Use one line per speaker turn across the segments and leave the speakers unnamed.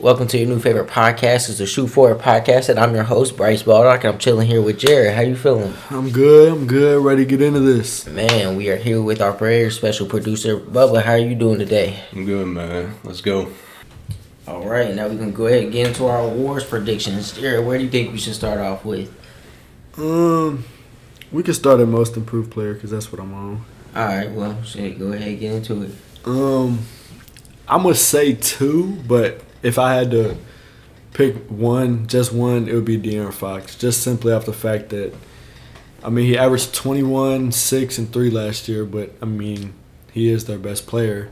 Welcome to your new favorite podcast. It's the Shoot Forward podcast, and I'm your host Bryce Baldock, and I'm chilling here with Jared. How you feeling?
I'm good. I'm good. Ready to get into this.
Man, we are here with our very special producer Bubba. How are you doing today?
I'm good, man. Let's go.
All right, now we can go ahead and get into our awards predictions. Jared, where do you think we should start off with?
Um, we can start at most improved player because that's what I'm on.
All right, well, shit, go ahead and get into it.
Um, I'm gonna say two, but if I had to pick one, just one, it would be De'Aaron Fox. Just simply off the fact that, I mean, he averaged 21, six, and three last year, but I mean, he is their best player,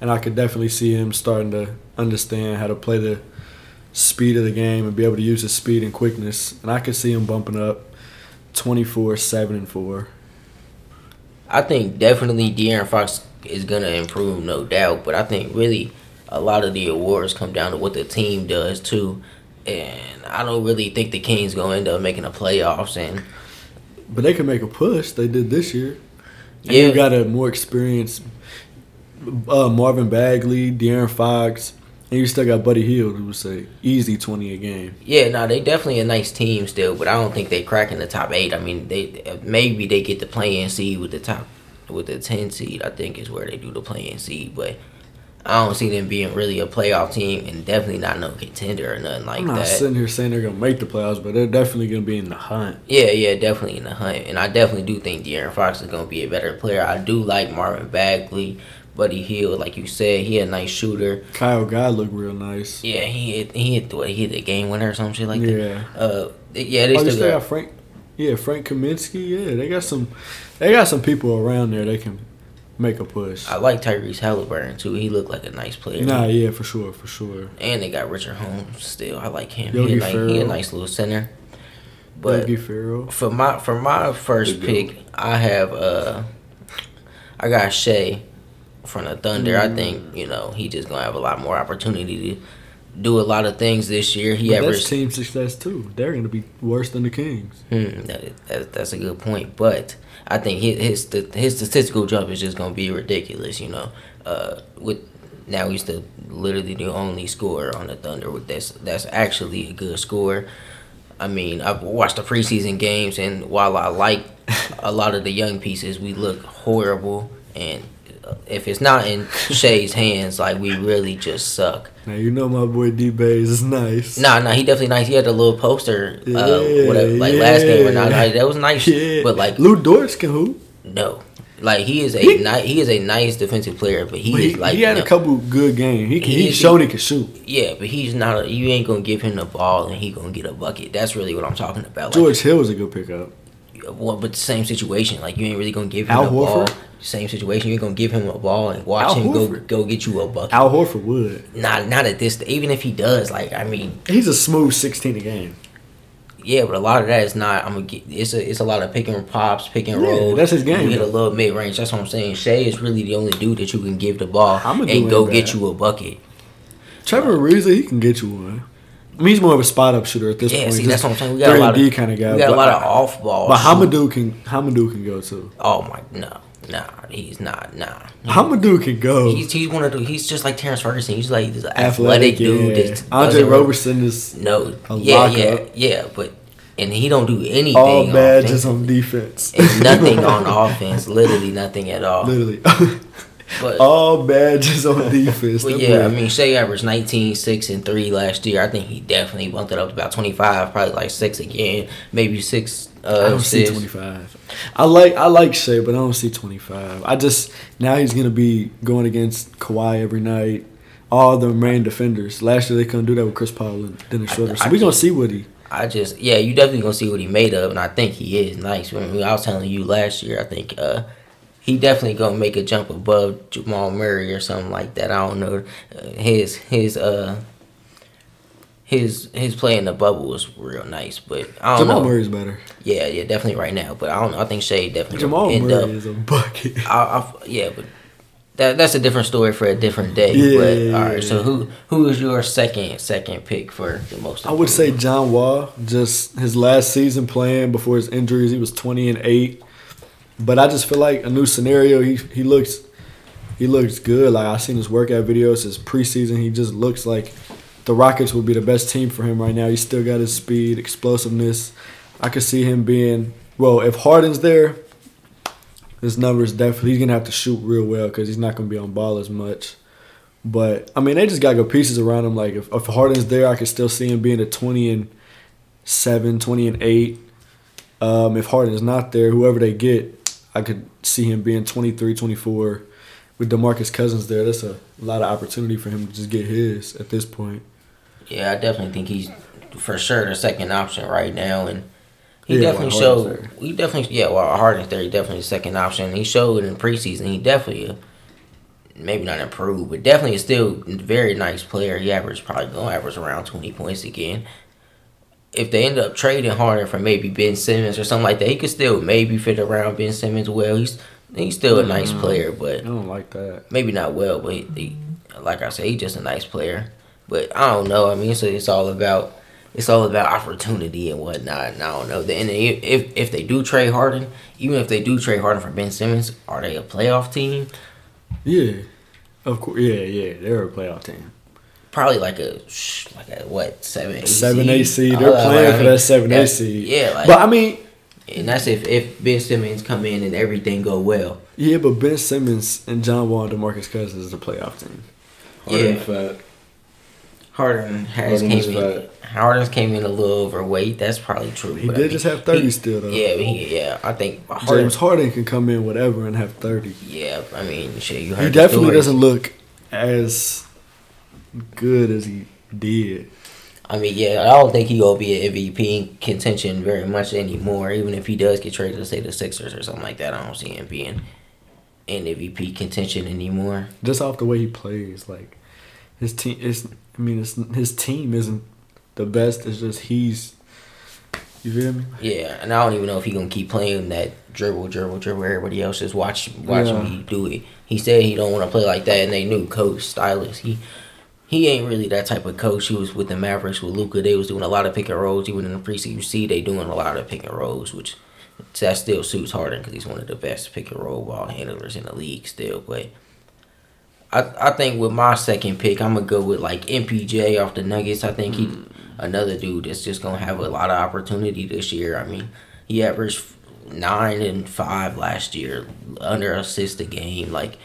and I could definitely see him starting to understand how to play the speed of the game and be able to use his speed and quickness, and I could see him bumping up 24, seven, and four.
I think definitely De'Aaron Fox is gonna improve, no doubt. But I think really a lot of the awards come down to what the team does too. And I don't really think the Kings gonna end up making the playoffs. And
But they can make a push. They did this year. And
Yeah.
you got a more experienced uh, Marvin Bagley, De'Aaron Fox, and you still got Buddy Hield, who would say easy twenty a game.
yeah, no, they definitely a nice team still. But I don't think they cracking the top eight. I mean, they maybe they get the play-in seed with the top with the ten seed. I think is where they do the play-in seed, but. I don't see them being really a playoff team, and definitely not no contender or nothing like that.
I'm not
that.
sitting here saying they're gonna make the playoffs, but they're definitely gonna be in the hunt.
Yeah, yeah, definitely in the hunt. And I definitely do think De'Aaron Fox is going to be a better player. I do like Marvin Bagley, Buddy Hield, like you said, he a nice shooter.
Kyle Guy looked real nice.
Yeah, he hit, he hit, what, he hit the game winner or some shit like
Yeah.
that. Uh, yeah, they
Oh,
still
got, Frank. Yeah, Frank Kaminsky. Yeah, they got some. They got some people around there. They can make a push.
I like Tyrese Halliburton, too. He looked like a nice player.
Nah, yeah, for sure, for sure.
And they got Richaun Holmes still. I like him.
Yogi
he, a nice, he a nice little center. But
Yogi Ferrell.
for my for my first
Good
pick, I have uh, I got Shai from the Thunder.
Mm.
I think you know he just gonna have a lot more opportunity to do a lot of things this year. He
But
averaged.
team success too. They're gonna be worse than the Kings.
Hmm, that, that, that's a good point, but I think his his his statistical jump is just gonna be ridiculous. You know, uh, with now he's the literally the only scorer on the Thunder with that's that's actually a good scorer. I mean, I've watched the preseason games, and while I like a lot of the young pieces, we look horrible. And if it's not in Shai's hands, like we really just suck.
Now you know my boy D Bays is nice.
Nah, nah, he definitely nice. He had a little poster, uh, whatever, like last game or not. Like, that was nice,
Yeah.
but like
Lou Dortz can hoop.
no, like he is a
He-
ni- he is a nice defensive player, but he
But
is
he,
like
he had
no-
a couple good games. He can,
He is-
shown he can shoot.
yeah, but he's not. A, you ain't gonna give him the ball and he gonna get a bucket. That's really what I'm talking about. Like,
George Hill was a good pickup.
Well, but same situation. Like you ain't really gonna give him
Al
the ball. Same situation. You ain't gonna give him a ball and watch
Al
him go
Horford.
go get you a bucket.
Al Horford would.
not not at this. Even if he does, like I mean,
He's a smooth 16 a game.
Yeah, but a lot of that is not. I'm gonna get. It's a. It's a lot of pick and pops, pick and
Yeah,
roll.
that's his game,
You hit a little mid range. That's what I'm saying. Shai is really the only dude that you can give the ball and go get you a bucket.
Trevor Ariza, he can get you one. He's more of a spot up shooter at this
Yeah,
point.
see,
just
that's what I'm saying. We got a lot of
D kind of guy.
We got a lot of off ball.
But Hamidou can Hamidou can go too.
Oh my no, nah, he's not. Nah,
Hamidou can go.
he's he's one of the. He's just like Terrance Ferguson. He's like this athletic,
athletic,
dude.
yeah. Andre Roberson is
No,
a
yeah, yeah,
lockup.
yeah, but and he don't do anything.
all
on
badges
offense.
on defense.
And nothing on offense. Literally nothing at all.
Literally,
But
all badges on defense.
But yeah, I mean, Shai averaged 19, 6, and 3 last year. I think he definitely bumped it up to about 25, probably like 6 again, maybe 6
I
uh,
don't see twenty five. I like I like Shai, but I don't see twenty five. I just now he's gonna be going against Kawhi every night. All the main defenders. Last year they couldn't do that with Chris Paul and Dennis
I-
Schroeder. So
I
we gonna see what he.
I just, yeah, you definitely going to see what he made of, and I think he is nice. I, mean, I was telling you last year, I think uh, he definitely to make a jump above Jamal Murray or something like that. I don't know. Uh, his, his, uh, his his play in the bubble was real nice, but I don't
Jamal
know.
Murray's better.
Yeah, yeah, definitely right now. But I don't know. I think Shai definitely
Jamal
end
Murray
up.
is a bucket.
I, I, yeah, but that that's a different story for a different day.
Yeah,
but
yeah,
all right,
yeah.
so who who is your second second pick for the most?
I would say? John Wall. Just his last season playing before his injuries, he was twenty and eight. But I just feel like a new scenario. He he looks he looks good. Like I've seen his workout videos, his preseason. He just looks like the Rockets would be the best team for him right now. He's still got his speed, explosiveness. I could see him being well. If Harden's there, his numbers definitely he's gonna have to shoot real well because he's not gonna be on ball as much. But I mean, they just got good pieces around him. Like if, if Harden's there, I could still see him being a twenty and seven, 20 and eight. Um, if Harden's not there, whoever they get, I could see him being 23, 24. With DeMarcus Cousins there, that's a lot of opportunity for him to just get his at this point.
Yeah, I definitely think he's for sure the second option right now, and he
Yeah,
definitely showed. He definitely yeah, well Harden's there. He definitely the second option. He showed in preseason. He definitely. Maybe not improved, but definitely is still a very nice player. He averaged probably gonna average around twenty points again. If they end up trading Harden for maybe Ben Simmons or something like that, he could still maybe fit around Ben Simmons well. He's he's still a nice
Mm.
player, but I
don't like that.
maybe not well, but he, he, like I said, he's just a nice player. But I don't know. I mean, so it's all about it's all about opportunity and whatnot. And I don't know. And if if they do trade Harden, even if they do trade Harden for Ben Simmons, are they a playoff team?
Yeah, of course. Yeah, yeah, they're a playoff team.
Probably like a sh- like a what seven eight
Seven eight seed.
Uh,
They're
like,
playing
I
for that seven eight seed.
Yeah, like,
but I mean,
and that's if if Ben Simmons come in and everything go well.
yeah, but Ben Simmons and John Wall and DeMarcus Cousins is the playoff team.
Harden
Yeah.
fat.
Harden has
Harden
came
is
in. Harden's came in a little overweight. That's probably true.
He
but I
did
mean,
just have thirty
he-
still though.
Yeah, but he, yeah. I think Harden.
James Harden can come in whatever and have thirty.
Yeah, I mean, shit. You heard
He definitely
stories.
doesn't look as good as he did.
I mean, yeah, I don't think he gonna be an MVP contention very much anymore. Even if he does get traded to say the Sixers or something like that, I don't see him being in MVP contention anymore.
Just off the way he plays, like his team is. I mean, it's, his team isn't the best. It's just he's. You feel me?
Yeah, and I don't even know if he gonna keep playing that dribble, dribble, dribble. Everybody else just watch watch
Yeah.
he do it. He said he don't want to play like that, and they knew coach Silas. He he ain't really that type of coach. He was with the Mavericks with Luka. They was doing a lot of pick and rolls. Even in the preseason, you see they doing a lot of pick and rolls, which that still suits Harden because he's one of the best pick and roll ball handlers in the league still. But I I think with my second pick, I'm gonna go with like MPJ off the Nuggets. I think he mm. another dude that's just gonna have a lot of opportunity this year. I mean, he averaged nine and five last year, under assist a game. Like,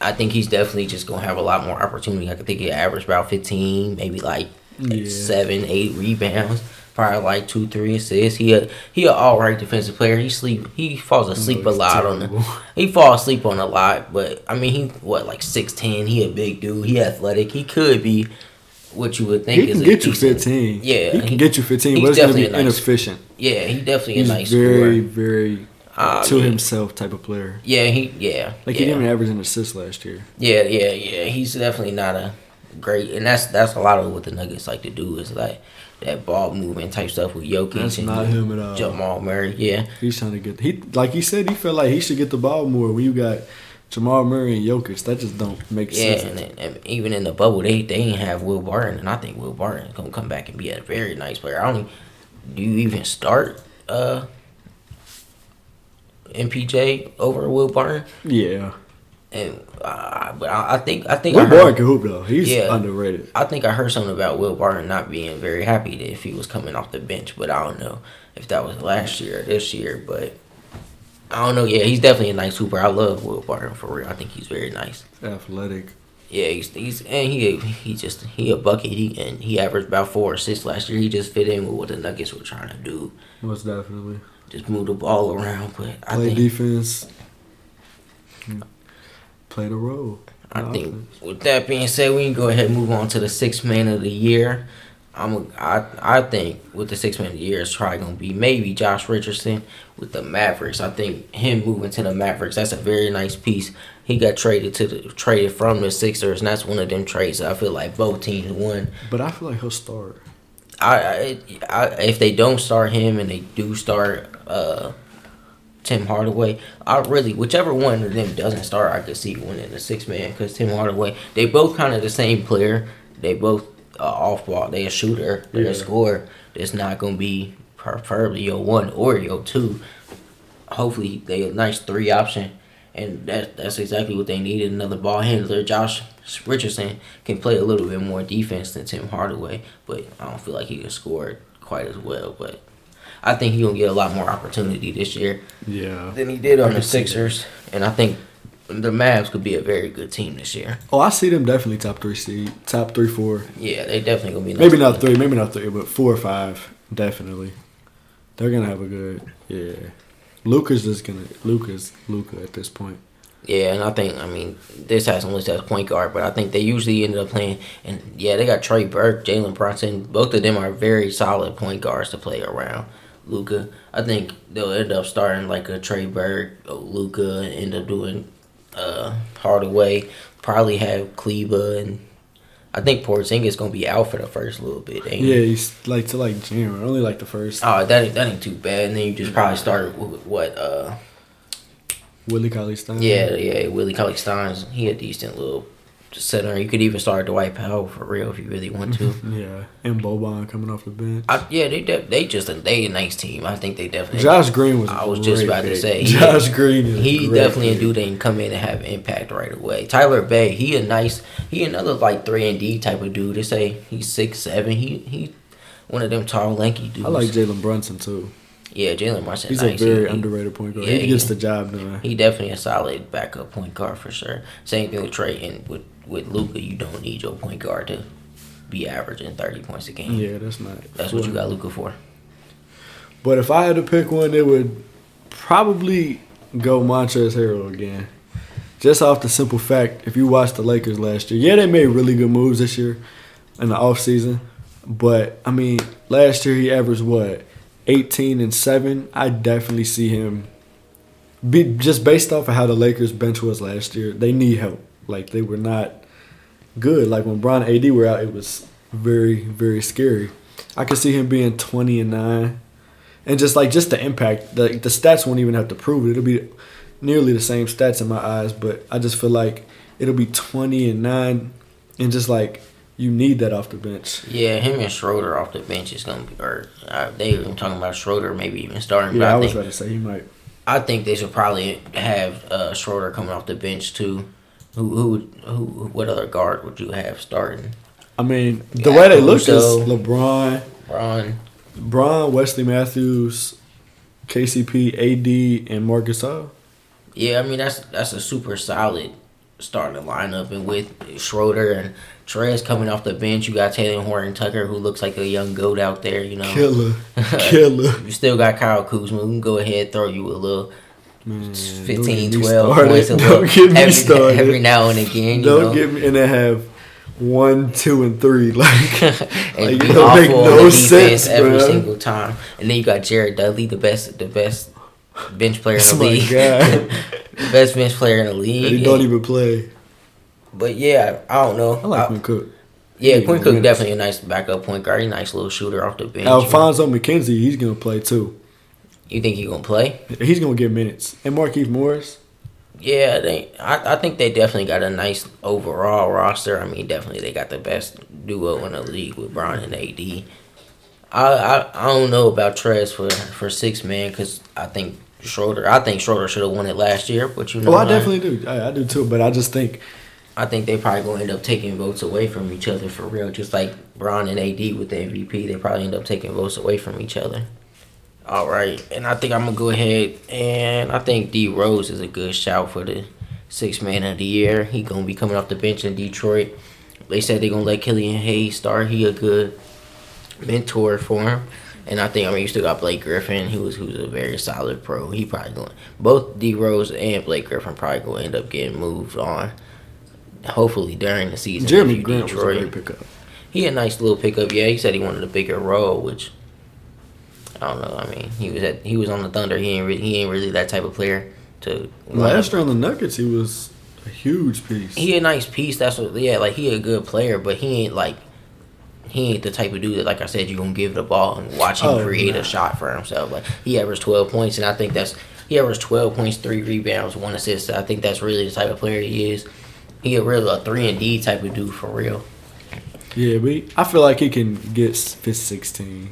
I think he's definitely just gonna have a lot more opportunity. I could think he averaged about fifteen, maybe like
Yeah.
seven, eight rebounds. Probably like two, three assists. He a he a all right defensive player. He sleep he falls asleep a lot on the he falls asleep on a lot, but I mean he what like six ten. He a big dude. He athletic. He could be what you would think
He
is
can
a
get you fifteen.
Yeah,
he can
he-
get you fifteen, but it's gonna be
definitely nice-
inefficient.
Yeah, he definitely
He's
a nice
very,
scorer.
very
I
to
mean,
himself type of player.
Yeah, he yeah
Like
yeah.
he didn't even average an assist last year.
Yeah, yeah, yeah. He's definitely not a great, and that's that's a lot of what the Nuggets like to do is like that ball movement type stuff with Jokic
That's
and
not him at all.
Jamal Murray. Yeah,
He's trying to get he like he said he felt like he should get the ball more when you got Jamal Murray and Jokic. That just don't make
yeah,
sense.
and, and even in the bubble, they they ain't have Will Barton, and I think Will Barton gonna come back and be a very nice player. I don't. Do you even start uh MPJ over Will Barton?
Yeah.
And uh, but I, I think I think I
Will
heard-
Barton can hoop though. He's
Yeah.
underrated.
I think I heard something about Will Barton not being very happy that if he was coming off the bench, but I don't know if that was last year or this year. But I don't know. Yeah, he's definitely a nice hooper. I love Will Barton for real. I think he's very nice.
Athletic.
Yeah, he's, he's and he he just he a bucket. He and he averaged about four assists last year. He just fit in with what the Nuggets were trying to do,
Most definitely.
Just move the ball around. But I
Play
think
defense. Play the role.
I
No
think
offense.
with that being said, we can go ahead and move on to the six man of the year. I'm a, I I think with the six man of the year, it's probably gonna be maybe Josh Richardson with the Mavericks. I think him moving to the Mavericks, that's a very nice piece. He got traded to the traded from the Sixers, and that's one of them trades. that I feel like both teams won.
But I feel like he'll start.
I, I, I if they don't start him and they do start uh Tim Hardaway, I really whichever one of them doesn't start, I could see winning the six man because Tim Hardaway, they both kind of the same player. They both uh, off ball. They a shooter. They're
Yeah.
a scorer. It's not gonna be preferably your one or your two. Hopefully they a nice three option. and that that's exactly what they needed. Another ball handler. Josh Richardson can play a little bit more defense than Tim Hardaway, but I don't feel like he can score quite as well. But I think he's gonna get a lot more opportunity this year
Yeah.
than he did on the. Sixers, and I think the Mavs could be a very good team this year.
Oh, I see them definitely top three seed, top three, four.
Yeah, they definitely gonna be.
Maybe not three, maybe not three, but four or five, definitely. They're gonna have a good, yeah. Luka's just gonna Luka's Luka at this point.
Yeah, and I think I mean this has listed as point guard, but I think they usually ended up playing. And yeah, they got Trey Burke, Jalen Brunson. Both of them are very solid point guards to play around Luka. I think they'll end up starting like a Trey Burke, Luka, end up doing uh, Hardaway. Probably have Kleber and I think Porzingis gonna be out for the first little bit. Ain't he?
Yeah, he's like to like January, only like the first.
Oh, that ain't, that ain't too bad. And then you just probably start with what uh
Willie Cauley Stein.
Yeah, yeah, Willie Cauley Steins. He a decent little center. You could even start Dwight Powell for real if you really want to.
Yeah, and Boban coming off the bench.
I, yeah, they de- they just a they a nice team. I think they definitely.
Josh Green was.
I was just about to
pick.
say he-
Josh Green. Is
He definitely a dude that can come in and have impact right away. Tyler Bey, he a nice, he another like three and D type of dude. They say he's six seven. He he, one of them tall lanky dudes.
I like Jalen Brunson too.
Yeah, Jalen Brunson.
He's
nice.
a very
He-
underrated point guard.
yeah,
he gets
he-
the job done.
He definitely a solid backup point guard for sure. Same thing with Trey and with with Luka. You don't need your point guard to be averaging thirty points a game.
yeah, that's not.
That's what you got Luka for.
But if I had to pick one, it would probably go Montrezl Harrell again. Just off the simple fact, if you watched the Lakers last year, yeah, they made really good moves this year in the offseason. But, I mean, last year he averaged what? 18 and 7. I definitely see him be just based off of how the Lakers bench was last year. They need help. Like they were not good. Like when Bron AD were out, it was very, very scary. I could see him being 20 and 9 and just like just the impact the the stats won't even have to prove it it'll be nearly the same stats in my eyes but i just feel like it'll be 20 and 9 and just like you need that off the bench
Yeah, him and Schroeder off the bench is gonna be. Or uh, they even talking about Schroeder maybe even starting.
yeah i
I,
was
think
about to say he might
I think they should probably have uh, Schroeder coming off the bench too. Who who who? What other guard would you have starting?
i mean the
Yeah,
way they look is lebron
Ron.
Bron, wesley matthews kcp ad and marcus Gasol.
Yeah, I mean that's that's a super solid starting lineup, and with Schroeder and Trez coming off the bench, you got Talen Horton Tucker, who looks like a young goat out there. You know,
killer killer
you still got Kyle Kuzma, who can go ahead throw you a little
Man,
15,
don't get me
12
started.
points a
Don't get me
every,
started.
every now and again. You
Don't
know?
get me, and they have one, two, and three. Like,
and
like,
be
it don't make
awful
no sense,
every
bro.
single time. And then you got Jared Dudley, the best, the best bench player in the
Oh my
league. Best bench player in the league.
and he don't even play.
But yeah, I don't know.
I like
I-
Quinn Cook.
Yeah, Quinn Cook definitely a nice backup point guard. He's a nice little shooter off the bench.
Alfonzo McKinnie, he's gonna play too.
You think he gonna play?
He's gonna get minutes. And Markieff Morris.
Yeah, they. I, I think they definitely got a nice overall roster. I mean, definitely they got the best duo in the league with Bron and AD. I I, I don't know about Trez for for six man because I think Schroeder. I think Schroeder should have won it last year, but you know.
Oh, I
man,
definitely do. I, I do too. But I just think
I think they probably gonna end up taking votes away from each other for real. Just like Bron and AD with the MVP, they probably end up taking votes away from each other. All right, and I think I'm gonna go ahead and I think D Rose is a good shout for the six man of the year. He gonna be coming off the bench in Detroit. They said they're gonna let Killian Hayes start. He a good mentor for him. And I think I mean you still got Blake Griffin, who was who's a very solid pro. He probably going both D Rose and Blake Griffin probably gonna end up getting moved on. Hopefully during the season. Jerami
Grant was a great pickup.
He had a nice little pickup. Yeah, he said he wanted a bigger role, which I don't know. I mean, he was at he was on the Thunder. He ain't really, he ain't really that type of player to.
Last year on the Nuggets, he was a huge piece.
he a nice piece. That's what. Yeah, like he a good player, but he ain't like he ain't the type of dude that, like I said, you gonna give the ball and watch him
Oh,
create
nah.
a shot for himself. Like he averaged twelve points, and I think that's he averaged twelve points, three rebounds, one assist. I think that's really the type of player he is. He a real a three and D type of dude for real.
yeah, we. I feel like he can get 15, 16,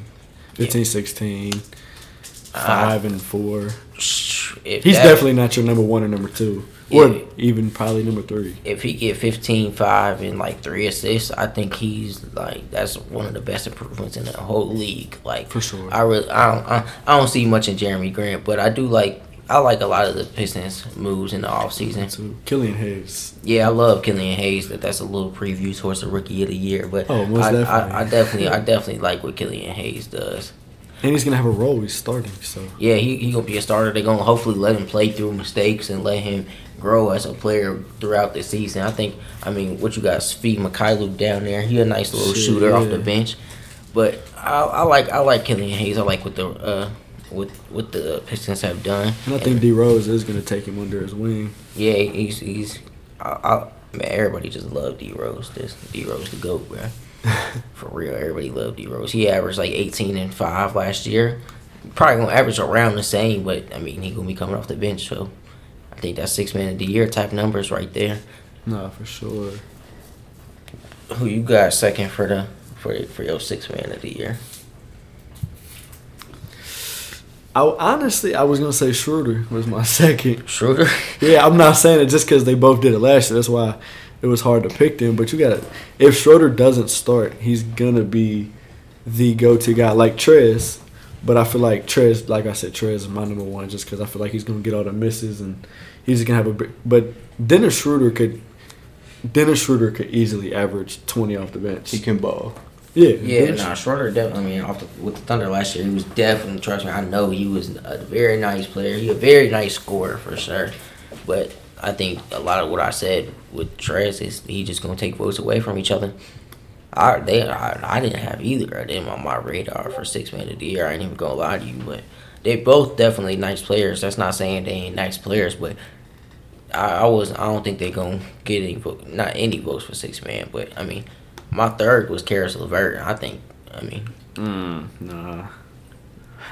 15, 16, uh, five and four. He's
that-
definitely not your number one or number two. or
Yeah.
even probably number three.
if he get 15, 5, and like three assists, I think he's like that's one of the best improvements in the whole league. Like
For sure.
I really I don't I, I don't see much in Jerami Grant, but I do like I like a lot of the Pistons moves in the offseason.
So Killian Hayes.
Yeah, I love Killian Hayes. That that's a little preview towards the rookie of the year. But
Oh, most
I,
definitely.
I, I definitely I definitely like what Killian Hayes does.
And he's gonna have a role. He's starting, so
Yeah, he he gonna be a starter. They're gonna hopefully let him play through mistakes and let him grow as a player throughout the season. I think. I mean, what you got, Svi Mykhailiuk down there. He a nice little
Shit,
shooter off the bench. But I, I like I like Killian Hayes. I like what the uh what what the Pistons have done.
and I think D Rose is gonna take him under his wing.
Yeah, he's he's. I, I, man, everybody just love D Rose. This D Rose the goat, bro. For real, everybody loved D Rose. He averaged like eighteen and five last year. Probably gonna average around the same, but I mean he gonna be coming off the bench, so I think that's six man of the year type numbers right there.
No, for sure.
Who you got second for the for for your six man of the year?
I honestly I was gonna say Schroeder was my second.
Schroeder.
Yeah, I'm not saying it just because they both did it last year. That's why it was hard to pick them. But you got to if Schroeder doesn't start, he's gonna be the go-to guy like Trez. But I feel like Trez, like I said, Trez is my number one just because I feel like he's gonna get all the misses and he's gonna have a. But Dennis Schroeder could. Dennis Schroeder could easily average 20 off the bench.
He can ball.
Yeah,
Yeah, nah, Schroeder definitely. I mean, off the, with the Thunder last year, he was definitely. Trust me, I know he was a very nice player. He a very nice scorer for sure. But I think a lot of what I said with Trez is he just gonna take votes away from each other. I they I, I didn't have either of them on my radar for six man of the year. I ain't even gonna lie to you, but they both definitely nice players. That's not saying they ain't nice players, but I, I was I don't think they gonna get any vote, not any votes for six man. But I mean, my third was Caris LeVert. I think I mean
Mm, nah.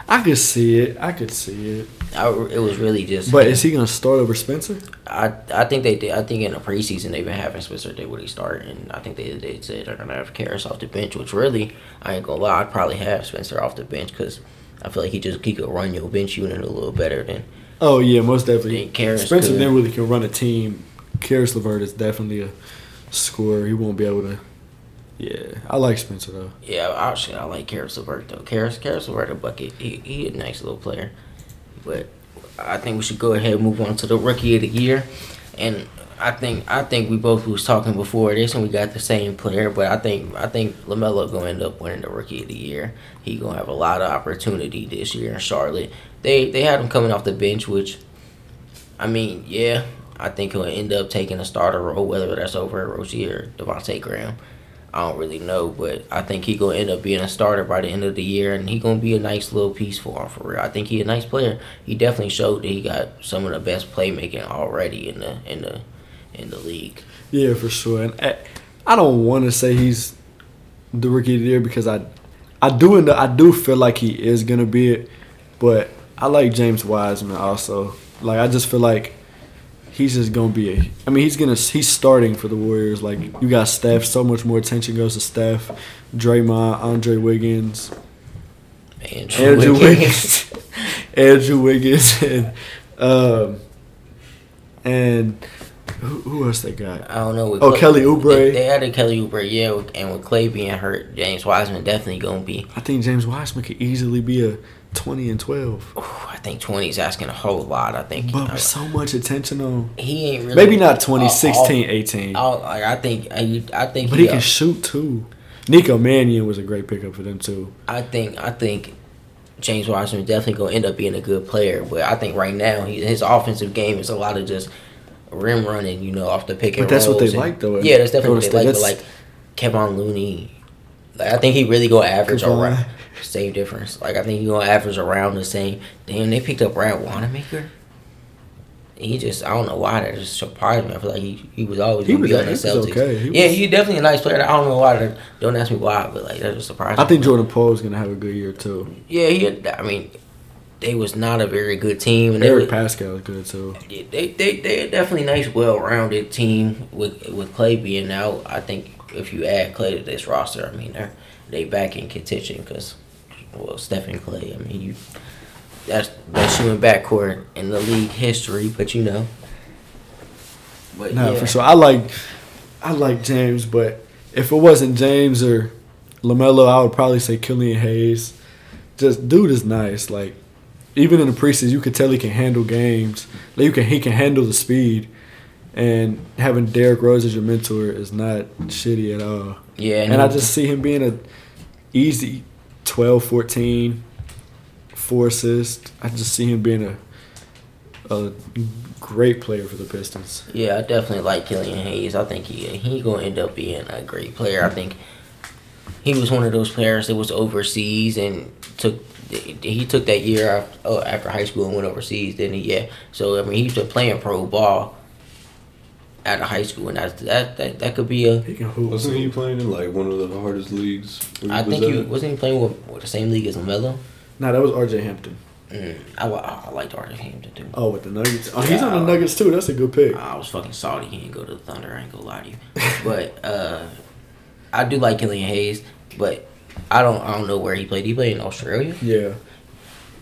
I could see it. I could see it.
I, it was really just.
But is he gonna start over Spencer?
I I think they did. I think in the preseason they've been having Spencer Dinwiddie start, and I think they they said they're gonna have Caris off the bench. Which really, I ain't gonna lie, I'd probably have Spencer off the bench because I feel like he just he could run your bench unit a little better than
Oh yeah, most definitely.
Caris
Spencer
could.
Dinwiddie can run a team. Caris LeVert is definitely a scorer. He won't be able to. Yeah, I like Spencer though.
Yeah, actually, I like Caris LeVert though. Caris Caris LeVert a bucket. He he a nice little player, but I think we should go ahead and move on to the rookie of the year, and I think I think we both was talking before this, and we got the same player. But I think I think Lamelo gonna end up winning the rookie of the year. He gonna have a lot of opportunity this year in Charlotte. They they had him coming off the bench, which I mean, yeah, I think he'll end up taking a starter role, whether that's over at Rozier or Devontae Graham. I don't really know, but I think he gonna end up being a starter by the end of the year, and he gonna be a nice little piece for him for real. I think he a nice player. He definitely showed that he got some of the best playmaking already in the in the in the league.
Yeah, for sure. And I, I don't want to say he's the rookie of the year because I, I do up- I do feel like he is gonna be it, but I like James Wiseman also. Like I just feel like he's just gonna be a. I mean, he's gonna he's starting for the Warriors. Like you got Steph, so much more attention goes to Steph, Draymond, Andre Wiggins,
Andrew,
Andrew
Wiggins.
Wiggins, Andrew Wiggins, and um, and who, who else they got?
I don't know.
Oh,
Klay-
Kelly Oubre.
They, they added Kelly Oubre, yeah, and with Klay being hurt, James Wiseman definitely gonna be.
I think James Wiseman could easily be a twenty and twelve.
ooh, I think twenty is asking a whole lot. I think
But
uh,
with so much attention on
he ain't really
maybe not 20,
uh,
16, 18.
all- all- like, I think I, I think
but he
uh,
can shoot too. Nico Mannion was a great pickup for them too.
I think I think James Wiseman definitely gonna end up being a good player, but I think right now he, his offensive game is a lot of just rim running, you know, off the pick and
But that's what they
and-
like, though,
Yeah, that's definitely what they like. But like Kevin Looney, like I think he really gonna average around same difference. Like I think he gonna average around the same. Damn, they picked up Brad Wanamaker. He just I don't know why that just surprised me. I feel like he, he was always
He
gonna
was-
be on the Celtics.
okay. He
yeah,
was-
he's definitely a nice player. I don't know why. That, don't ask me why, but like that just surprised
I think Jordan Poole is gonna have a good year too.
Yeah, he. I mean, they was not a very good team, and they
Eric
were,
Paschall is good too.
they they they are definitely nice, well-rounded team with with Klay being out. I think if you add Klay to this roster, I mean they're they back in contention because well, Stephen Klay. I mean you. That's best shooting backcourt in the league history, but you know, But
Nah,
yeah.
for sure. I like I like James, but if it wasn't James or Lamelo, I would probably say Killian Hayes. Just dude is nice. Like even in the preseason, you could tell he can handle games. Like you can he can handle the speed. And having Derrick Rose as your mentor is not shitty at all.
Yeah,
And I just see him being a easy 12, 14, four assists. I just see him being a a great player for the Pistons.
Yeah, I definitely like Killian Hayes. I think he he gonna end up being a great player. I think he was one of those players that was overseas and took he took that year after, oh, after high school and went overseas. Didn't he? Yeah. So I mean, he's been playing pro ball out of high school, and that's, that that that could be a.
He can hoop.
Wasn't he playing in like one of the hardest leagues?
I
was
think he wasn't he playing with, with the same league as Lamelo.
Nah, that was RJ Hampton.
Mm, I, li- I liked RJ Hampton too.
Oh, with the Nuggets. Oh, he's on the Nuggets too. That's a good pick.
I was fucking salty he didn't go to the Thunder. I ain't gonna lie to you, but uh, I do like Killian Hayes, but I don't I don't know where he played. He played in Australia.
Yeah.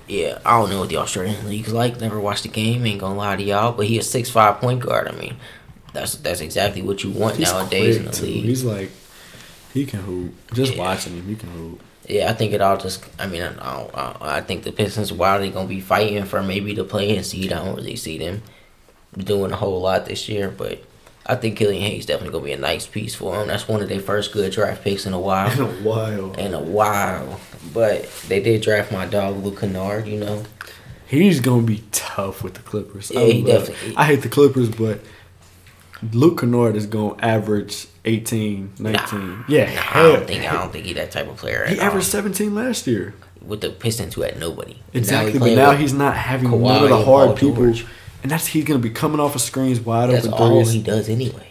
Yeah, I don't know what the Australian league's like. Never watched the game. Ain't gonna lie to y'all, but he a six five point guard. I mean, that's that's exactly what you want
He's
nowadays in the league.
He's like, he can hoop. Just
Yeah.
watching him, he can hoop.
Yeah, I think it all just. I mean, I, I, I think the Pistons, while they gonna be fighting for maybe the play-in seed, I don't really see them doing a whole lot this year. But I think Killian Hayes definitely gonna be a nice piece for them. That's one of their first good draft picks in a while.
In a while.
in a while, but they did draft my dog Luke Kennard. You know,
He's gonna be tough with the Clippers.
Yeah,
I
he
love-
definitely-
I hate the Clippers, but Luke Kennard is gonna average 18, 19. yeah,
Nah, I don't think I don't think he that type of player.
he
all.
averaged 17 last year.
with the Pistons who had nobody.
Exactly,
he
but now he's not having
Kawhi
none of the hard people, and that's he's gonna be coming off of screens wide
That's
open
all
threes.
he does anyway.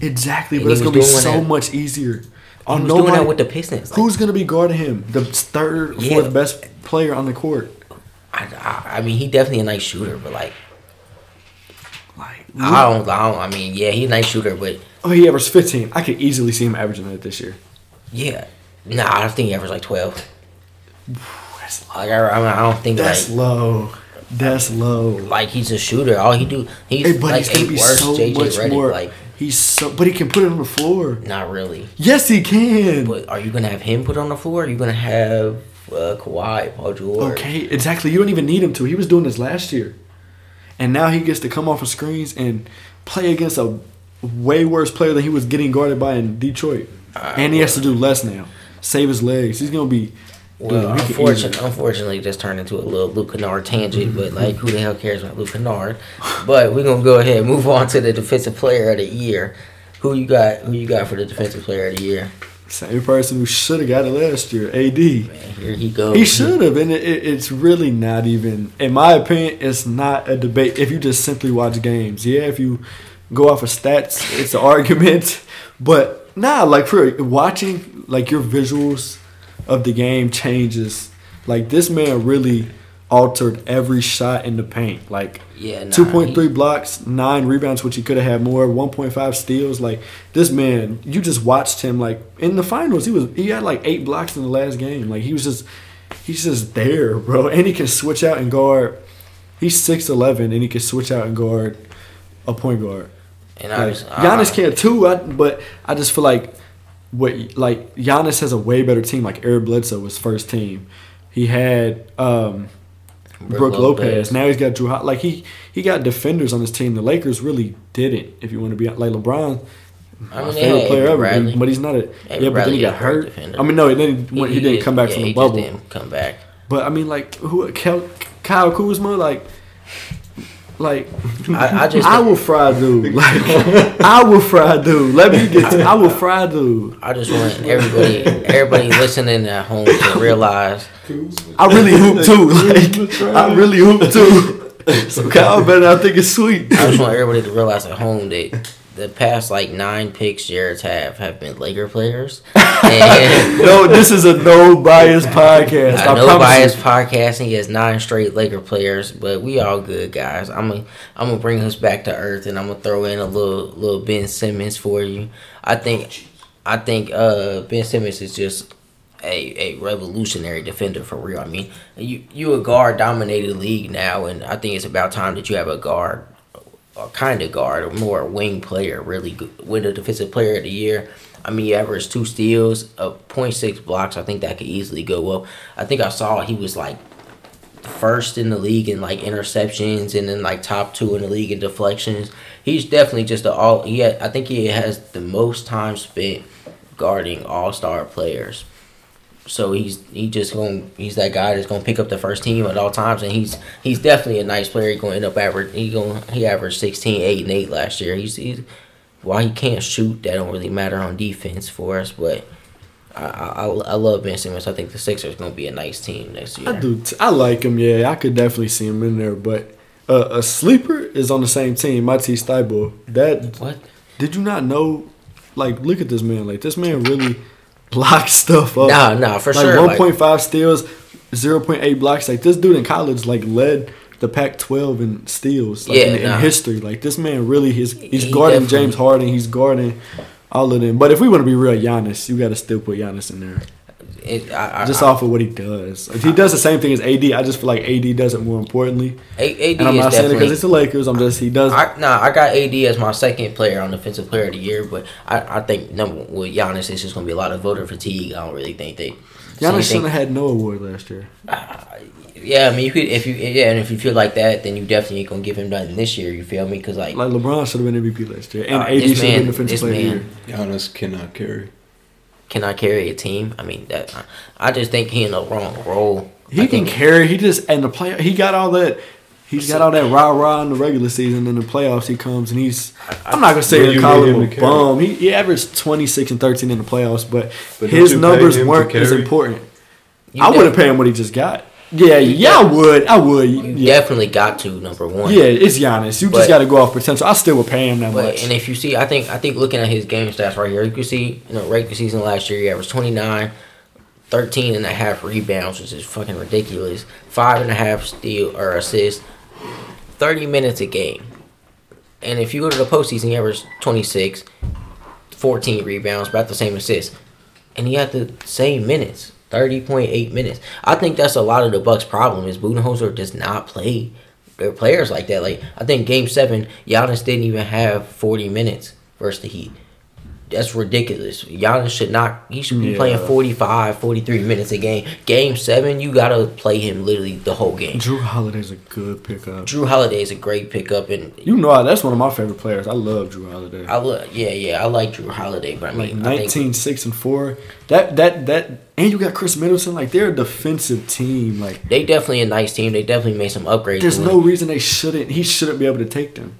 Exactly,
And
but it's gonna be so
that-
much easier. Oh,
was
nobody,
doing that with the Pistons. Like,
who's gonna be guarding him? The third,
Yeah.
fourth best player on the court.
I, I, I mean, he definitely a nice shooter, but like
Like,
I don't, I don't. I mean, yeah, he's a nice shooter, but
oh, he averaged 15. I could easily see him averaging that this year.
yeah, nah, I think he averaged like twelve.
That's
Like I, I, mean, I don't think
That's
like
low. That's low.
like he's a shooter. All he do, he's
Hey, but
like
he's gonna
eight
be
worse
so
JJ
much
Redick.
more.
Like
he's so, but he can put it on the floor.
not really.
Yes, he can.
But are you gonna have him put on the floor? Are you gonna have uh, Kawhi, Paul George?
Okay, exactly. You don't even need him to. He was doing this last year, and now he gets to come off of screens and play against a way worse player than he was getting guarded by in Detroit.
Uh,
and he has to do less now. Save his legs. He's gonna be.
Well,
dude,
unfortunately,
easily-
unfortunately, this turned into a little Luke Kennard tangent, but like, who the hell cares about Luke Kennard? But we're gonna go ahead and move on to the defensive player of the year. Who you got? Who you got for the defensive player of the year?
Same person who should have got it last year. AD.
Man, here he goes.
He should have, and it, it, it's really not even. In my opinion, it's not a debate. If you just simply watch games, yeah. If you go off of stats, it's an argument. But nah, like for watching, like your visuals of the game changes. Like this man really altered every shot in the paint. Like
Yeah, nah,
two point three
he-
blocks, nine rebounds, which he could have had more. One point five steals. Like this man, you just watched him. Like in the finals, he was he had like eight blocks in the last game. Like he was just he's just there, bro. And he can switch out and guard. He's six eleven, and he can switch out and guard a point guard.
And I
Like,
just,
Giannis can too, I, but I just feel like what like Giannis has a way better team. Like Eric Bledsoe was first team. He had um, Brook Lopez. Now he's got Jrue. Like he he got defenders on his team. The Lakers really didn't. If you want to be like LeBron,
I
my
mean,
favorite
yeah,
player ever, but he's not a.
Avery
yeah, but then he got
is a great
hurt.
defender.
I mean, no, then he, he, didn't come back
yeah,
from the
he
bubble.
Come back.
But I mean, like who? Kel, Kyle Kuzma, like. Like
I, I just,
I will fry dude. Like I will fry dude. Let me get. To, I will fry dude.
I just want everybody, everybody listening at home to realize
I really hoop too. Like I really hoop too. So Kyle better not think it's sweet.
I just want everybody to realize at home that the past like nine picks Jared's have have been Laker players. And
no, this is a no bias podcast. I,
I know
promise
by his
you.
podcast he has nine straight Laker players, but we all good guys. I'm gonna I'm gonna bring us back to earth, and I'm gonna throw in a little little Ben Simmons for you. I think I think uh, Ben Simmons is just a, a revolutionary defender for real. I mean, you you a guard dominated league now, and I think it's about time that you have a guard a kind of guard, or more a wing player, really good. Win the defensive player of the year. I mean, he averaged two steals, uh, a 0.6 blocks. I think that could easily go up. I think I saw he was like first in the league in like interceptions and then like top two in the league in deflections. He's definitely just the all. Had, I think he has the most time spent guarding all star players. So he's he just going he's that guy that's gonna pick up the first team at all times, and he's he's definitely a nice player. He's gonna end up average. He going he averaged 16, 8, and eight last year. He's he's while he can't shoot, that don't really matter on defense for us. But I I, I love Ben Simmons. I think the Sixers gonna be a nice team next year.
I do. T- I like him. Yeah, I could definitely see him in there. But uh, a sleeper is on the same team. Matisse Thybulle. That
What?
did you not know? Like, look at this man. Like, this man really blocks stuff up.
Nah, nah, for
like
sure.
one
like-
point five steals, zero point eight blocks. Like this dude in college, like led the Pac twelve in steals. Like,
Yeah,
in, in history. Like this man really he's he's
He
guarding
definitely-
James Harden. He's guarding all of them. But if we want to be real, Giannis, you got to still put Giannis in there.
it, I, I,
Just
I,
off of what he does. If he does the same thing as AD, I just feel like AD does it more importantly.
A- AD
And I'm
is
not saying it because it's the Lakers. I'm just he does.
I, nah, I got AD as my second player on defensive player of the year, but I, I think number with Giannis, it's just gonna be a lot of voter fatigue. I don't really think they.
Giannis
same
shouldn't have had no award last year.
Yeah, I mean, you could if you yeah, and if you feel like that, then you definitely ain't gonna give him nothing this year. You feel me? Because like,
Like LeBron should have been MVP last year, and
Uh,
AD
this
should have been
man-
defensive
this
player of the year.
Giannis cannot carry.
Cannot carry a team? I mean, that I, I just think he in the wrong role.
He
I
can
think,
carry. He just and the play. He got all that. He's got all that rah rah in the regular season. In the playoffs, he comes and he's. I'm not gonna say
you
call him
him
a
to
bum. He, he averaged 26 and 13 in the playoffs, but,
But
his numbers weren't as important.
you
I wouldn't
def-
pay him what he just got. Yeah,
You
yeah, I would. I would.
You
Yeah,
definitely got to number one.
yeah, it's Giannis. You
But-
just got to go off potential. I still would pay him that
But
much.
and if you see, I think I think looking at his game stats right here, you can see you know regular season last year he averaged 29, 13 and a half rebounds, which is fucking ridiculous. Five and a half steal or assists, 30 minutes a game. And if you go to the postseason, he averaged 26, 14 rebounds, about the same assists. And he had the same minutes, 30.8 minutes. I think that's a lot of the Bucks' problem is Budenholzer does not play their players like that. Like I think Game Seven, Giannis didn't even have 40 minutes versus the Heat. That's ridiculous. Giannis should not. He should be
Yeah.
playing 45, 43 minutes a game. Game seven, you gotta play him literally the whole game.
Jrue Holiday's a good pickup.
Jrue Holiday is a great pickup, and
You know, that's one of my favorite players. I love Jrue Holiday.
I look. Yeah, yeah, I like Jrue Holiday, but I
like
mean, I
19,
think
6 and 4. That that that and you got Khris Middleton. Like they're a defensive team. Like
they definitely a nice team. They definitely made some upgrades.
there's no reason they shouldn't. He shouldn't be able to take them.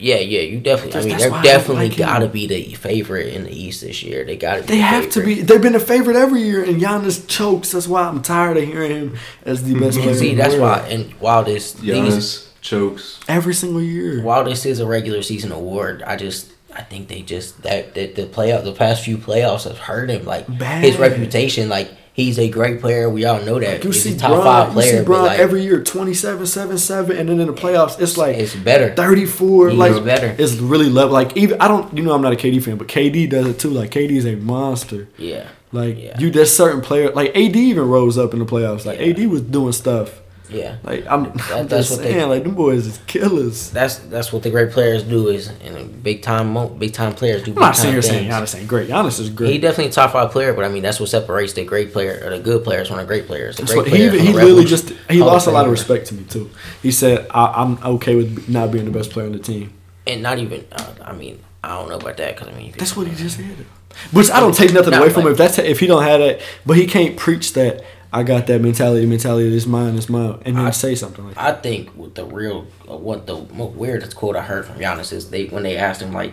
Yeah, yeah, you definitely. I mean, they're
why I don't
definitely
like
gotta be the favorite in the East this year. They gotta. Be
They
the
have to be. They've been a favorite every year, and Giannis chokes. That's why I'm tired of hearing him as the best player.
See, that's why. And while this, these,
Giannis chokes.
every single year.
while this is a regular season award, I just I think they just that, that the playoff the past few playoffs have hurt him. Like
Bad.
his reputation, like he's a great player. We all know that.
You
he's
see
a top
Bron,
five
you see Bron
like
every year 27, 7, 7, and then in the playoffs it's like
it's better.
34.
He
like
better.
It's really level. Like even I don't. You know I'm not a KD fan, but KD does it too. Like KD is a monster.
Yeah,
Like
Yeah.
you, there's certain player. Like AD even rose up in the playoffs. Like
Yeah.
AD was doing stuff.
Yeah.
Like I'm, I'm
that's what they-
saying. like them boys is killers.
That's that's what the great players do is and big time big time players do.
I'm not
big
saying
time
you're saying. Giannis ain't great. Giannis is great.
He definitely a top five player, but I mean that's what separates the great player or the good players from the great players. The
That's
great
what, he he literally just he lost a lot of respect to me too. He said I, I'm okay with not being the best player on the team.
and not even. Uh, I mean, I don't know about that because I mean
That's what he just said. Which I don't take nothing
Not
away from him. If that's if he don't have that, but he can't preach that. I got that mentality. Mentality is mine. Is mine, and then
I-
say something like that.
I think what the real, uh, what the mo- weirdest quote I heard from Giannis is they when they asked him like,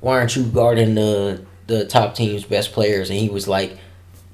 "Why aren't you guarding the the top team's best players?" and he was like,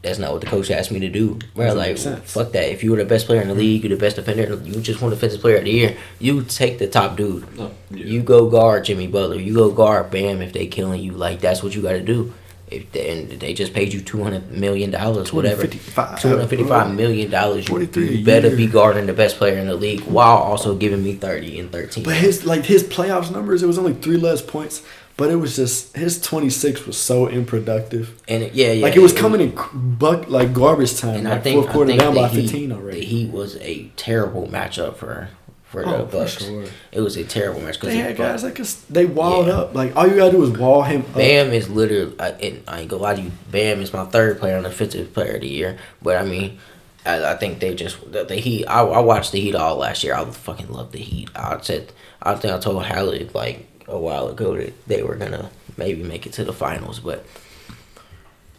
"That's not what the coach asked me to do." We're like,
sense.
"Fuck that! If you were the best player in the league, you're the best defender. You just won defensive player of the year. You take the top dude.
No, yeah.
You go guard Jimmy Butler. You go guard Bam if they killing you. Like that's what you got to do." If they, and they just paid you two hundred million dollars, whatever, two hundred fifty-five uh, million dollars. You, you better
year.
be guarding the best player in the league while also giving me 30 and 13.
But his like his playoffs numbers, it was only three less points, but it was just his 26 was so unproductive.
and it, yeah, yeah.
like it was coming in buck like garbage time,
And
like
I think,
fourth quarter
I think
down by
Heat,
15
The
already.
Heat was a terrible matchup for for oh, the
Oh, for sure.
It was a terrible match because
They had guys like us. They walled
Yeah.
up. Like all you gotta do is wall him up.
Bam is literally, I, and I ain't gonna lie to you, Bam is my third player on the defensive player of the year. But I mean, I, I think they just the, the Heat. I, I watched the Heat all last year. I fucking love the Heat. I said, I think I told Hallie like a while ago that they were gonna maybe make it to the finals, but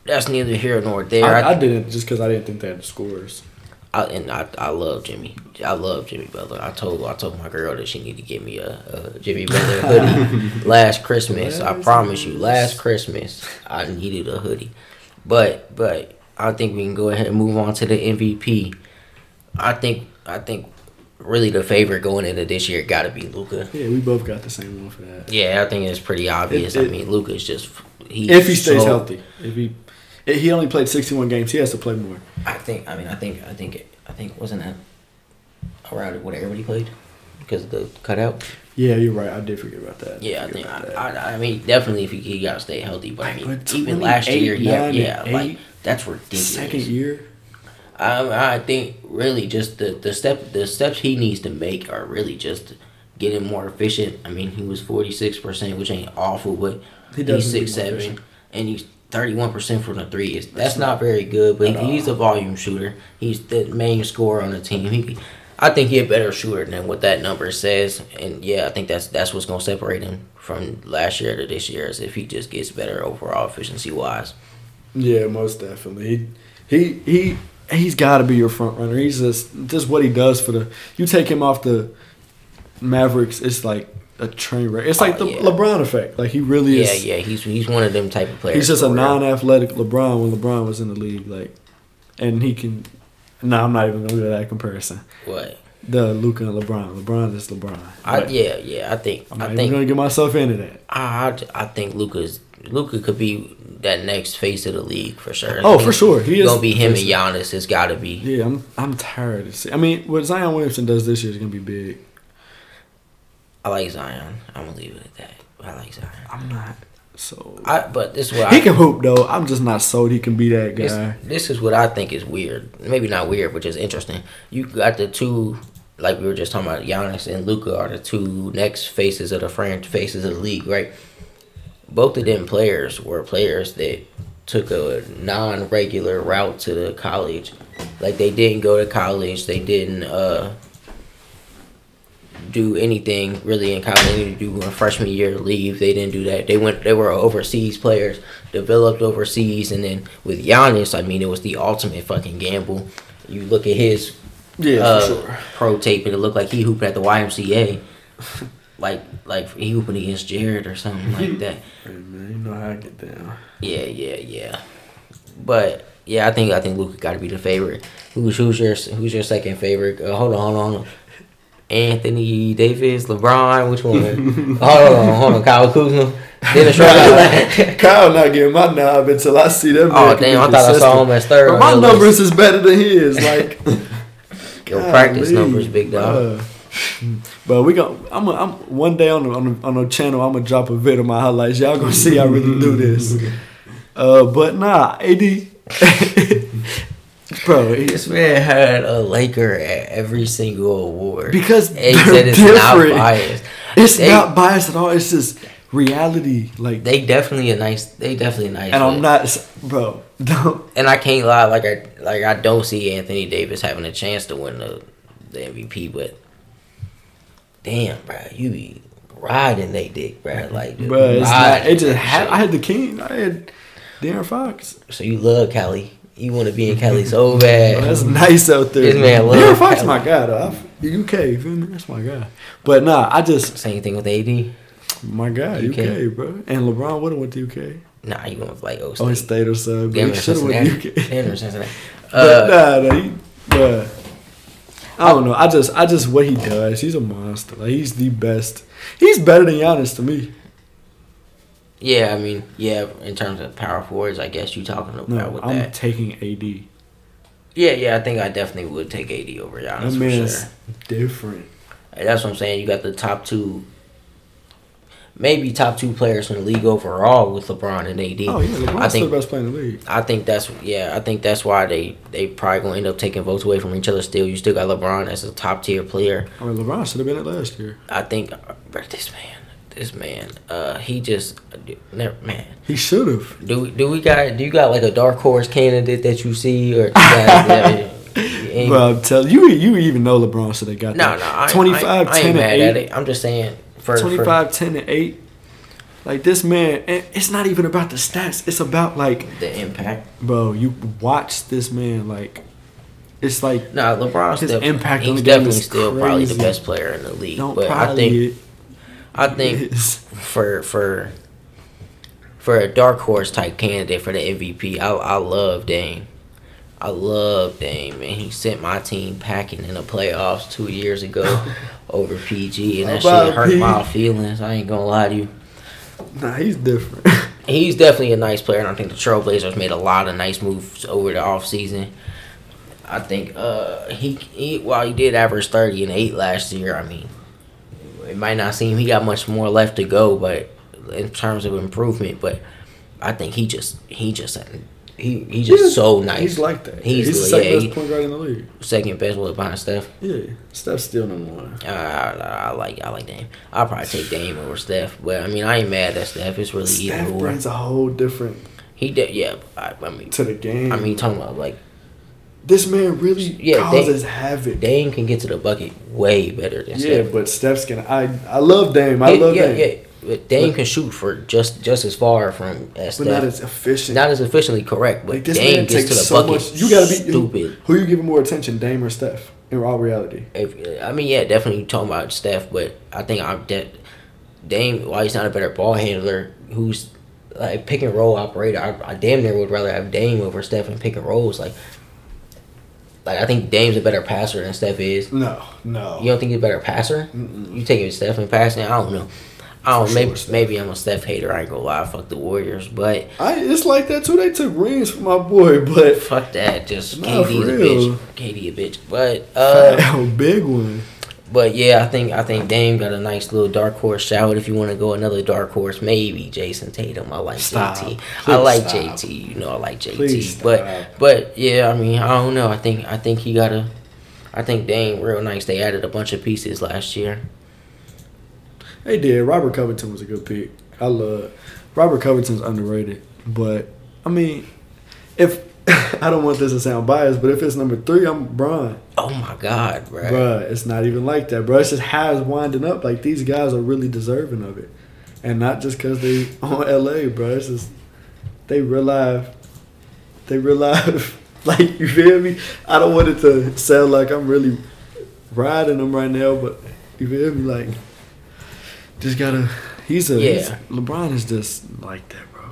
that's neither here nor there.
I, I
I,
didn't just because I didn't think they had the scores.
I, and I, I love Jimmy. I love Jimmy Butler. I told I told my girl that she need to get me a, a Jimmy Butler hoodie last Christmas. I promise you, last Christmas I needed a hoodie. But but I think we can go ahead and move on to the MVP. I think I think really the favorite going into this year got to be Luka.
Yeah, we both got the same one for that.
Yeah, I think it's pretty obvious.
It-
I mean, Luka's just he
If he stays
so-
healthy, if he he only played sixty one games, he has to play more.
I think. I mean, I think. I think. I think wasn't that around what everybody played because of the cutout.
Yeah, you're right. I did forget about that.
Yeah, I
forget
think. I. I, I mean, definitely if he, he got to stay healthy. But I mean, even last year, yeah,
9,
yeah, like that's ridiculous.
Second year.
I, I think really just the the step the steps he needs to make are really just getting more efficient. I mean, he was forty six percent, which ain't awful, but
He does
he's six seven,
efficient.
and he's thirty one percent from the three. Is that's not very good, but he's a volume shooter. He's the main scorer on the team. He, I think he's a better shooter than what that number says, and yeah, I think that's that's what's gonna separate him from last year to this year is if he just gets better overall efficiency wise.
Yeah, most definitely. He he he he's got to be your front runner. He's just just what he does for the. You take him off the Mavericks, it's like a train wreck. It's like
Oh,
the
yeah.
LeBron effect. Like he really
Yeah,
is.
yeah, yeah. he's he's one of them type of players.
He's just a non-athletic LeBron when LeBron was in the league. Like, and he can. No, I'm not even gonna do that comparison.
What?
The Luka and LeBron. LeBron is LeBron.
I, yeah, yeah. I think
I'm
I think
gonna get myself into that.
I, I I think Luka's Luka could be that next face of the league for sure.
Oh, for sure. He is
gonna be him and Giannis. It's got to be.
Yeah, I'm I'm tired of seeing. I mean, what Zion Williamson does this year is gonna be big.
I like Zion. I'm gonna leave it at that. I like Zion.
I'm not so.
I but this is what
he
I,
can hoop though. I'm just not sold he can be that guy.
this is what I think is weird. Maybe not weird, but just interesting. You got the two. Like we were just talking about, Giannis and Luka are the two next faces of the franchise, faces of the league, right? Both of them players were players that took a non-regular route to the college. Like they didn't go to college. They didn't uh, do anything really in college. They didn't do a freshman year leave. They didn't do that. They went. They were overseas players, developed overseas, and then with Giannis, I mean, it was the ultimate fucking gamble. You look at his
Yeah,
uh,
sure.
pro tape, and it looked like he hooped at the YMCA. like like he hooping against Jared or something like that.
Hey, man, you know how I get down.
Yeah, yeah, yeah. But yeah, I think I think Luka got to be the favorite. Who's who's your who's your second favorite? Uh, hold on, hold on. Anthony Davis, LeBron, which one? hold on, hold on. Kyle Kuzma, Dennis.
Kyle not getting my knob until I see them.
Oh damn! I thought I saw him as third.
But my numbers is better than his. Like
Your practice
golly,
numbers, big dog.
bruh. But we go. I'm, a, I'm one day on the, on the, on the channel. I'm gonna drop a vid of my highlights. Y'all gonna see I really do this. Uh, but nah, AD, bro,
This man had a Laker at every single award.
because they're
said it's not
different.
biased.
It's
They-
not biased at all. It's just reality. Like,
They definitely a nice. They definitely a nice.
and I'm not, bro. Don't.
And I can't lie. Like I like I don't see Anthony Davis having a chance to win the the MVP. But damn, bro, you be riding they dick, bro. Like,
bro, it's not. It just had. I had the king. I had De'Aaron Fox.
So you love Kelly. You want to be in Kelly so bad.
Bro, that's nice out there.
This man love
De'Aaron Fox,
Cali.
my guy. Though. UK, you feel me? That's my guy. But nah, I just
Same thing with AD.
my guy,
UK.
UK, bro. And LeBron would have went to UK.
Nah, you going with like oh,
Oh, he
State.
or something. But
Damn
he should have went to UK.
Damn Cincinnati.
But
Uh,
nah, nah, he, bruh. I don't know. I just, I just what he does. He's a monster. Like he's the best. He's better than Giannis to me.
Yeah, I mean, yeah. In terms of power forwards, I guess you talking about
No,
with
I'm
that.
taking AD.
Yeah, yeah. I think I definitely would take AD over
That
Giannis for
man's
sure.
different.
That's what I'm saying. You got the top two. maybe top two players in the league overall with LeBron and AD.
Oh yeah, LeBron's
I think
the best player in the league.
I think that's yeah. I think that's why they they probably gonna end up taking votes away from each other. Still, you still got LeBron as a top tier player.
I mean, LeBron should have been it last year.
I think uh, this man, this man, uh, he just never man.
He should have.
Do we, do we got do you got like a dark horse candidate that you see or you
Well, I'm telling you, you even know LeBron should have got
no
that.
no I,
25,
I, I
10,
ain't
and
mad
8.
at it. I'm just saying for, for
25, 10, and 8. Like, this man, it's not even about the stats. It's about, like,
the impact.
bro, you watch this man, like, it's like,
No, LeBron's
His impact on
he's
the game
definitely still probably the best player in the league.
don't
but I think I think for for for a dark horse type candidate for the MVP, I I love Dame. I love Dame, and he sent my team packing in the playoffs two years ago over PG, and that shit hurt
P.
my feelings. I ain't gonna lie to you.
Nah, he's different.
He's definitely a nice player, and I think the Trailblazers made a lot of nice moves over the offseason. I think uh, he, he while he did average thirty and eight last year, I mean, it might not seem he got much more left to go, but in terms of improvement, but I think he just he just he he just
He's-
so nice.
He's like that.
He's,
He's, the
the-
second
yeah,
best
he-
point guard in the league.
second best with behind Steph.
Yeah, Steph's still number one.
Uh, I, I like I like Dame. I'll probably take Dame over Steph, but I mean I ain't mad at Steph. It's really
Steph
either or.
brings a whole different
He did, yeah. I, I mean,
to the game.
I mean, talking about like
this man really
Yeah,
causes havoc.
Dame can get to the bucket way better than
yeah,
Steph.
but Steph's gonna. I I love Dame. I
yeah,
love
yeah,
Dame.
yeah. But Dame can shoot for just just as far from as
But
Steph.
not as efficient.
Not as efficiently correct, but
like this
Dame
man
gets
takes
to the
so
bucket.
much. You gotta be
stupid.
Who you giving more attention, Dame or Steph? In all reality,
If, I mean, yeah, definitely talking about Steph, but I think I'm de- Dame. Why he's not a better ball handler? Who's like pick and roll operator? I, I damn near would rather have Dame over Steph in pick and rolls. Like, like I think Dame's a better passer than Steph is.
no, no.
You don't think he's a better passer? You taking Steph and passing? I don't know. I don't. Maybe
Steph.
maybe I'm a Steph hater. I ain't gonna lie. Fuck the Warriors, but
I it's like that too. They took rings from my boy, but
fuck that. Just KD's a bitch. KD a bitch. But uh,
a big one.
But yeah, I think I think Dame got a nice little dark horse shout. If you want to go another dark horse, maybe Jayson Tatum. I like
Stop.
JT. I like
stop.
JT. You know, I like JT.
Please
but
stop.
but yeah, I mean, I don't know. I think I think he got a. I think Dame real nice. They added a bunch of pieces last year.
They did. Robert Covington was a good pick. I love Robert Covington's underrated, but I mean, if I don't want this to sound biased, but if it's number three, I'm Bron.
Oh my God, bro.
Bruh, it's not even like that, bro. It's just how it's winding up. Like these guys are really deserving of it, and not just because they on LA, bro. It's just they real life. They real life. like you feel me? I don't want it to sound like I'm really riding them right now, but you feel me? Like just gotta. He's a. he's-
Yeah.
LeBron is just like that, bro.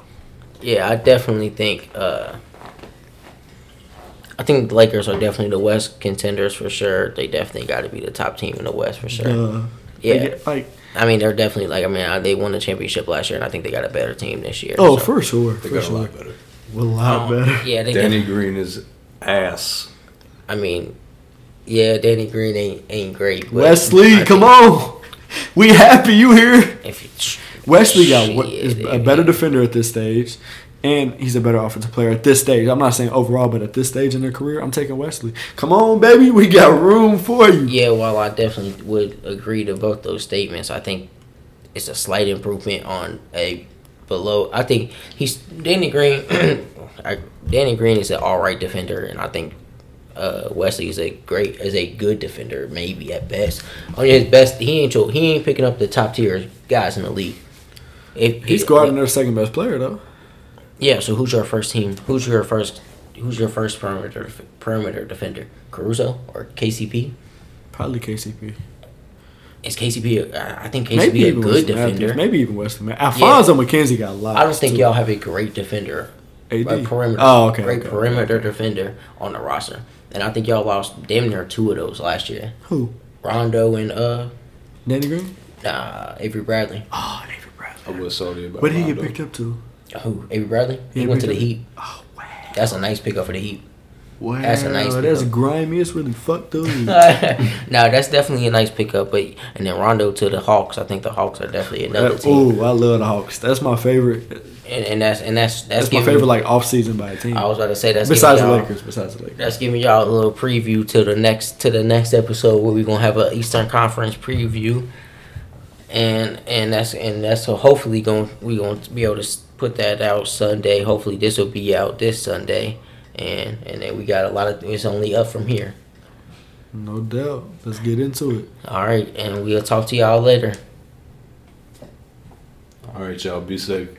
Yeah, I definitely think. Uh, I think the Lakers are definitely the West contenders for sure. They definitely got to be the top team in the West for sure.
Duh.
Yeah.
Like, like
I mean, they're definitely like. I mean, uh, they won the championship last year, and I think they got a better team this year.
oh,
so-
for sure,
They
for
got a lot better.
a lot
Um,
better.
Yeah, they.
Danny
Def-
Green is ass.
I mean, yeah, Danny Green ain't ain't great. but
Wesley,
I
come on. We happy you here.
If you,
Wesley got
Shit,
is a better defender at this stage, and he's a better offensive player at this stage. I'm not saying overall, but at this stage in their career, I'm taking Wesley. Come on, baby, we got room for you.
Yeah, while I definitely would agree to both those statements, I think it's a slight improvement on a below. I think he's Danny Green. Danny Green is an all right defender, and I think uh, Wesley is a great, is a good defender, maybe at best. On his best, he ain't he ain't picking up the top tier guys in the league. If
He's guarding their second best player though.
Yeah. So who's your first team? Who's your first? Who's your first perimeter perimeter defender? Caruso or KCP?
Probably KCP.
Is KCP? a- I think KCP
Maybe
a good
Wesley
defender.
Matthews. Maybe even Wesley. Man. Alfonzo McKinnie got a lot.
I don't think
too.
y'all have a great defender,
AD.
a perimeter,
Oh, okay.
great
okay.
perimeter defender on the roster, and I think y'all lost damn near two of those last year.
Who?
Rondo and uh,
Danny Green.
uh Avery Bradley.
Oh, David Bradley.
I was salty about
Where did he get picked up to?
Who? Avery Bradley. He
Yeah,
went to the Heat.
Oh, wow.
That's a nice pickup for the Heat.
Wow,
That's a nice
That's
pickup.
grimy. It's really fucked up.
no, that's definitely a nice pickup. But and then Rondo to the Hawks. I think the Hawks are definitely another team.
Ooh, I love the Hawks. That's my favorite.
And, and that's and that's that's,
That's, my favorite like off season by a team.
I was about to say that's
besides the Lakers. Besides the Lakers.
That's giving y'all a little preview to the next to the next episode where we're gonna have a Eastern Conference preview, and and that's and that's so hopefully going we gonna be able to put that out Sunday. Hopefully this will be out this Sunday, and and then we got a lot of it's only up from here.
No doubt. Let's get into it.
All right, and we'll talk to y'all later.
All right, y'all. Be safe.